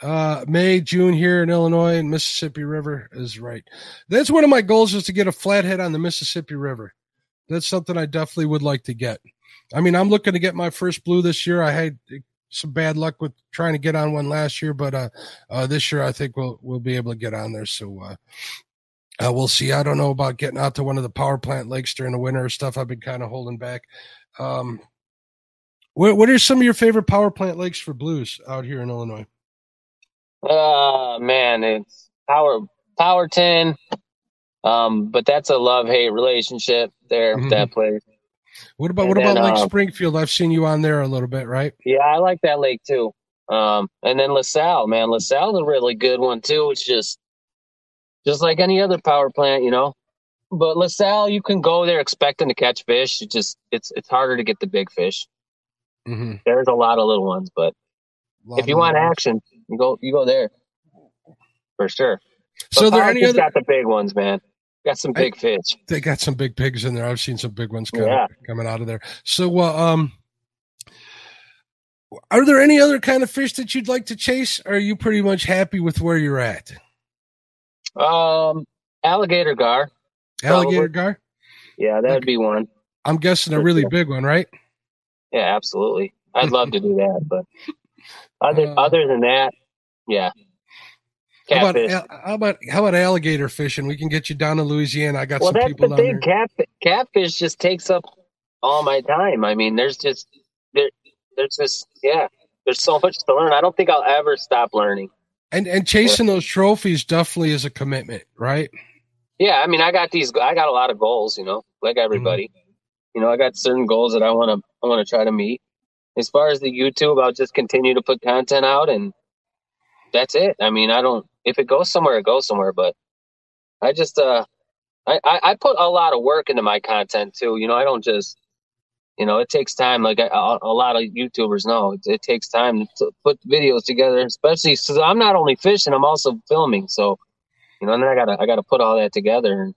Uh, May, June here in Illinois and Mississippi River is right. That's one of my goals is to get a flathead on the Mississippi River. That's something I definitely would like to get. I mean, I'm looking to get my first blue this year. I had some bad luck with trying to get on one last year, but uh, uh, this year I think we'll we'll be able to get on there. So uh, uh, we'll see. I don't know about getting out to one of the power plant lakes during the winter or stuff. I've been kind of holding back. Um, what what are some of your favorite power plant lakes for blues out here in Illinois? Uh man, it's Power Powerton. Um, but that's a love hate relationship there. Mhm. That place. What about And what about then, Lake uh, Springfield? I've seen you on there a little bit, right? Yeah, I like that lake too. Um, and then LaSalle, man, LaSalle's a really good one too. It's just, just like any other power plant, you know. But LaSalle, you can go there expecting to catch fish. It just, it's it's harder to get the big fish. Mm-hmm. There's a lot of little ones, but if you want action, you go you go there for sure. so But there any other? got the big ones, man. Got some I- big fish. They got some big pigs in there. I've seen some big ones coming Yeah. coming out of there. So, uh, um, are there any other kind of fish that you'd like to chase? Or are you pretty much happy with where you're at? Um, alligator gar. Alligator gar? Yeah, that'd Okay. be one. I'm guessing a really big one, right? Yeah, absolutely. I'd love to do that, but other Uh, other than that, yeah. How about how about how about alligator fishing? We can get you down to Louisiana. I got well, some that's people the down thing. there. Cat catfish just takes up all my time. I mean, there's just there there's just yeah, there's so much to learn. I don't think I'll ever stop learning. And and chasing those trophies definitely is a commitment, right? Yeah, I mean, I got these. I got a lot of goals. You know, like mm-hmm. everybody. You know, I got certain goals that I want to. I want to try to meet. As far as the YouTube, I'll just continue to put content out, and that's it. I mean, I don't. If it goes somewhere, it goes somewhere. But I just, uh, I, I, I put a lot of work into my content too. You know, I don't just. You know, it takes time. Like a, a lot of YouTubers know, it, it takes time to put videos together. Especially, so I'm not only fishing, I'm also filming. So, you know, and then I gotta, I gotta put all that together, and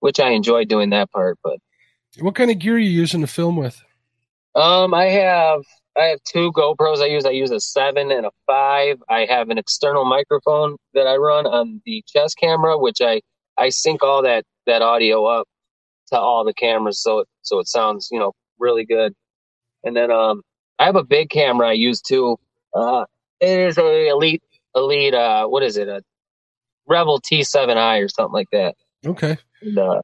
which I enjoy doing that part. But What kind of gear are you using to film with? um, I have, I have two GoPros. I use, I use a seven and a five. I have an external microphone that I run on the chest camera, which I, I sync all that, that audio up to all the cameras, so it, so it sounds, you know, really good. And then, um, I have a big camera I use too. Uh, it is a elite, elite, uh, what is it? A Rebel T7i or something like that. Okay. And, uh,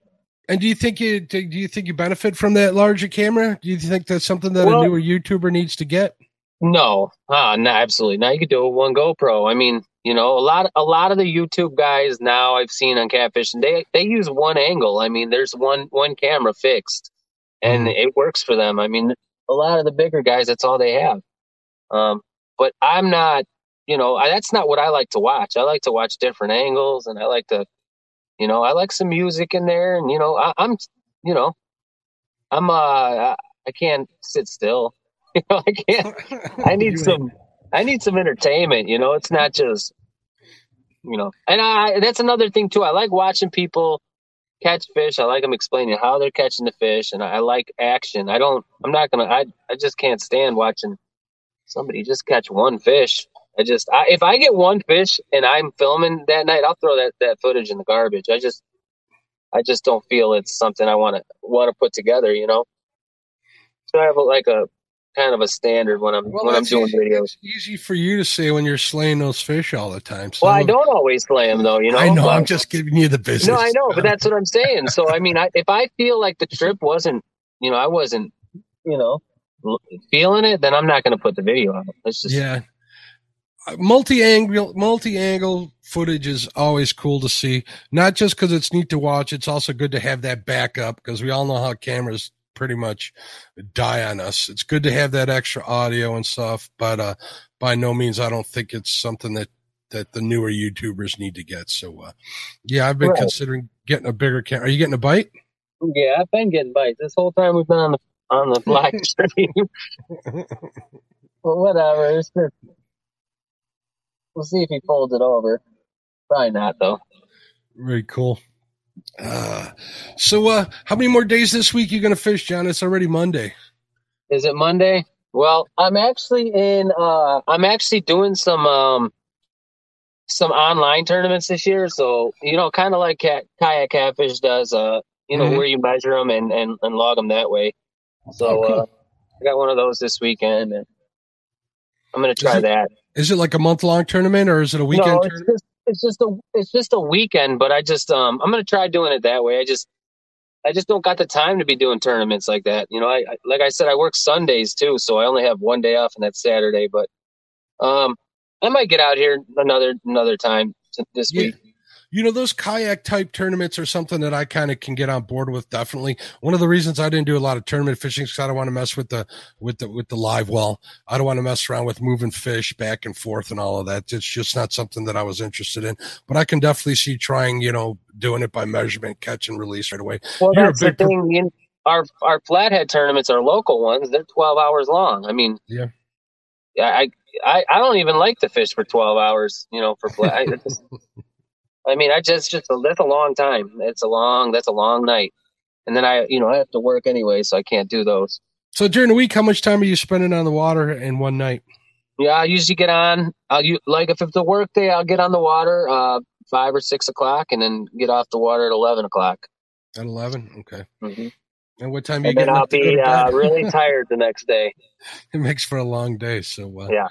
And do you think you do you think you benefit from that larger camera? Do you think that's something that Well- a newer YouTuber needs to get? No, ah, no, absolutely. Now you could do it with one GoPro. I mean, you know, a lot, a lot of the YouTube guys now I've seen on catfishing, they they use one angle. I mean, there's one one camera fixed, and Mhm. it works for them. I mean, a lot of the bigger guys, that's all they have. Um, but I'm not, you know, I, that's not what I like to watch. I like to watch different angles, and I like to, you know, I like some music in there, and you know, I, I'm, you know, I'm uh, I, I can't sit still. You know, I can't. I need some I need some entertainment, you know. It's not just you know. And I that's another thing too. I like watching people catch fish. I like them explaining how they're catching the fish and I like action. I don't I'm not going to I I just can't stand watching somebody just catch one fish. I just I, if I get one fish and I'm filming that night, I'll throw that that footage in the garbage. I just I just don't feel it's something I want to want to put together, you know. So I have a, like a kind of a standard when I'm Well, when I'm doing easy, videos. It's easy for you to say when you're slaying those fish all the time. Well, I don't always play them though, you know. I know. but- I'm just giving you the business. no, I know, but that's what I'm saying. So I mean, I, if I feel like the trip wasn't, you know, I wasn't, you know, feeling it, then I'm not going to put the video out. It's just yeah. Multi-angle, multi-angle footage is always cool to see. Not just because it's neat to watch; it's also good to have that backup because we all know how cameras pretty much die on us. It's good to have that extra audio and stuff, but uh, by no means, I don't think it's something that that the newer YouTubers need to get. So, uh, yeah, I've been Right. considering getting a bigger camera. Are you getting a bite? yeah. I've been getting bites this whole time we've been on the on the live stream. well, whatever. It's just, we'll see if he folds it over. Probably not though. Very cool. Uh, so, uh, how many more days this week you going to fish, John? It's already Monday. Is it Monday? Well, I'm actually in. Uh, I'm actually doing some um, some online tournaments this year. So you know, kind of like cat, kayak catfish does. Uh, you know, Mhm. where you measure them and, and, and log them that way. So Oh, cool. uh, I got one of those this weekend, and I'm gonna try it that. Is it like a month long tournament or is it a weekend no, it's tournament? just it's just a it's just a weekend. But I just um, I'm gonna try doing it that way. I just I just don't got the time to be doing tournaments like that. You know, I, I like I said, I work Sundays too, so I only have one day off, and that's Saturday. But um, I might get out here another another time this week. You know, those kayak type tournaments are something that I kind of can get on board with. Definitely, one of the reasons I didn't do a lot of tournament fishing is I don't want to mess with the with the with the live well. I don't want to mess around with moving fish back and forth and all of that. It's just not something that I was interested in. But I can definitely see trying, you know, doing it by measurement, catch and release right away. Well, You're that's the pro- thing. our our flathead tournaments are local ones. They're twelve hours long. I mean, Yeah. yeah. I I, I don't even like to fish for twelve hours. You know, for flat. I, just- I mean, I just just a, that's a long time. It's a long that's a long night, and then I you know I have to work anyway, so I can't do those. So during the week, how much time are you spending on the water in one night? Yeah, I usually get on. I'll u- like if it's a work day, I'll get on the water uh five or six o'clock, and then get off the water at eleven o'clock. At eleven, okay. hmm And what time are you And then I'll up to go be uh, really tired the next day. it makes for a long day. So uh, Yeah.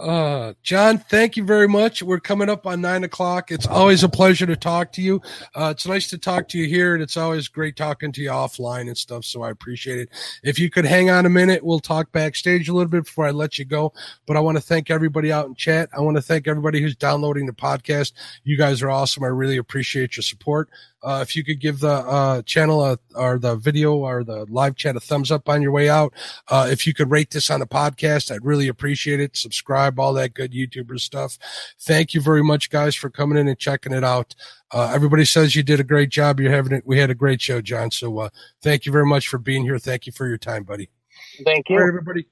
Uh, John, thank you very much. We're coming up on nine o'clock. It's always a pleasure to talk to you. Uh, it's nice to talk to you here, and it's always great talking to you offline and stuff. So I appreciate it. If you could hang on a minute, we'll talk backstage a little bit before I let you go. But I want to thank everybody out in chat. I want to thank everybody who's downloading the podcast. You guys are awesome. I really appreciate your support. Uh, if you could give the uh, channel a, or the video or the live chat a thumbs up on your way out. Uh, if you could rate this on the podcast, I'd really appreciate it. Subscribe, all that good YouTuber stuff. Thank you very much, guys, for coming in and checking it out. Uh, everybody says you did a great job. You're having it. We had a great show, John. So uh, thank you very much for being here. Thank you for your time, buddy. Thank you. right, everybody.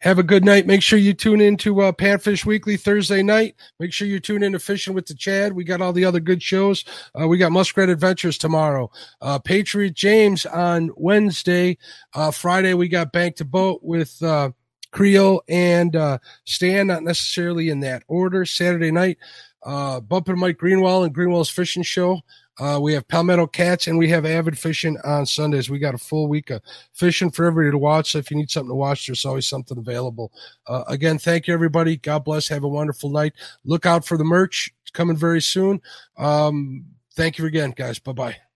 Have a good night. Make sure you tune in to uh, Panfish Weekly Thursday night. Make sure you tune in to Fishing with the Chad. We got all the other good shows. Uh, we got Muskrat Adventures tomorrow. Uh, Patriot James on Wednesday. Uh, Friday, we got Bank to Boat with uh, Creole and uh, Stan, not necessarily in that order. Saturday night, Bumping Mike Greenwell and Greenwell's Fishing Show. Uh, we have Palmetto Cats and we have Avid Fishing on Sundays. We got a full week of fishing for everybody to watch. So if you need something to watch, there's always something available. Uh, again, thank you, everybody. God bless. Have a wonderful night. Look out for the merch. It's coming very soon. Um, thank you again, guys. Bye bye.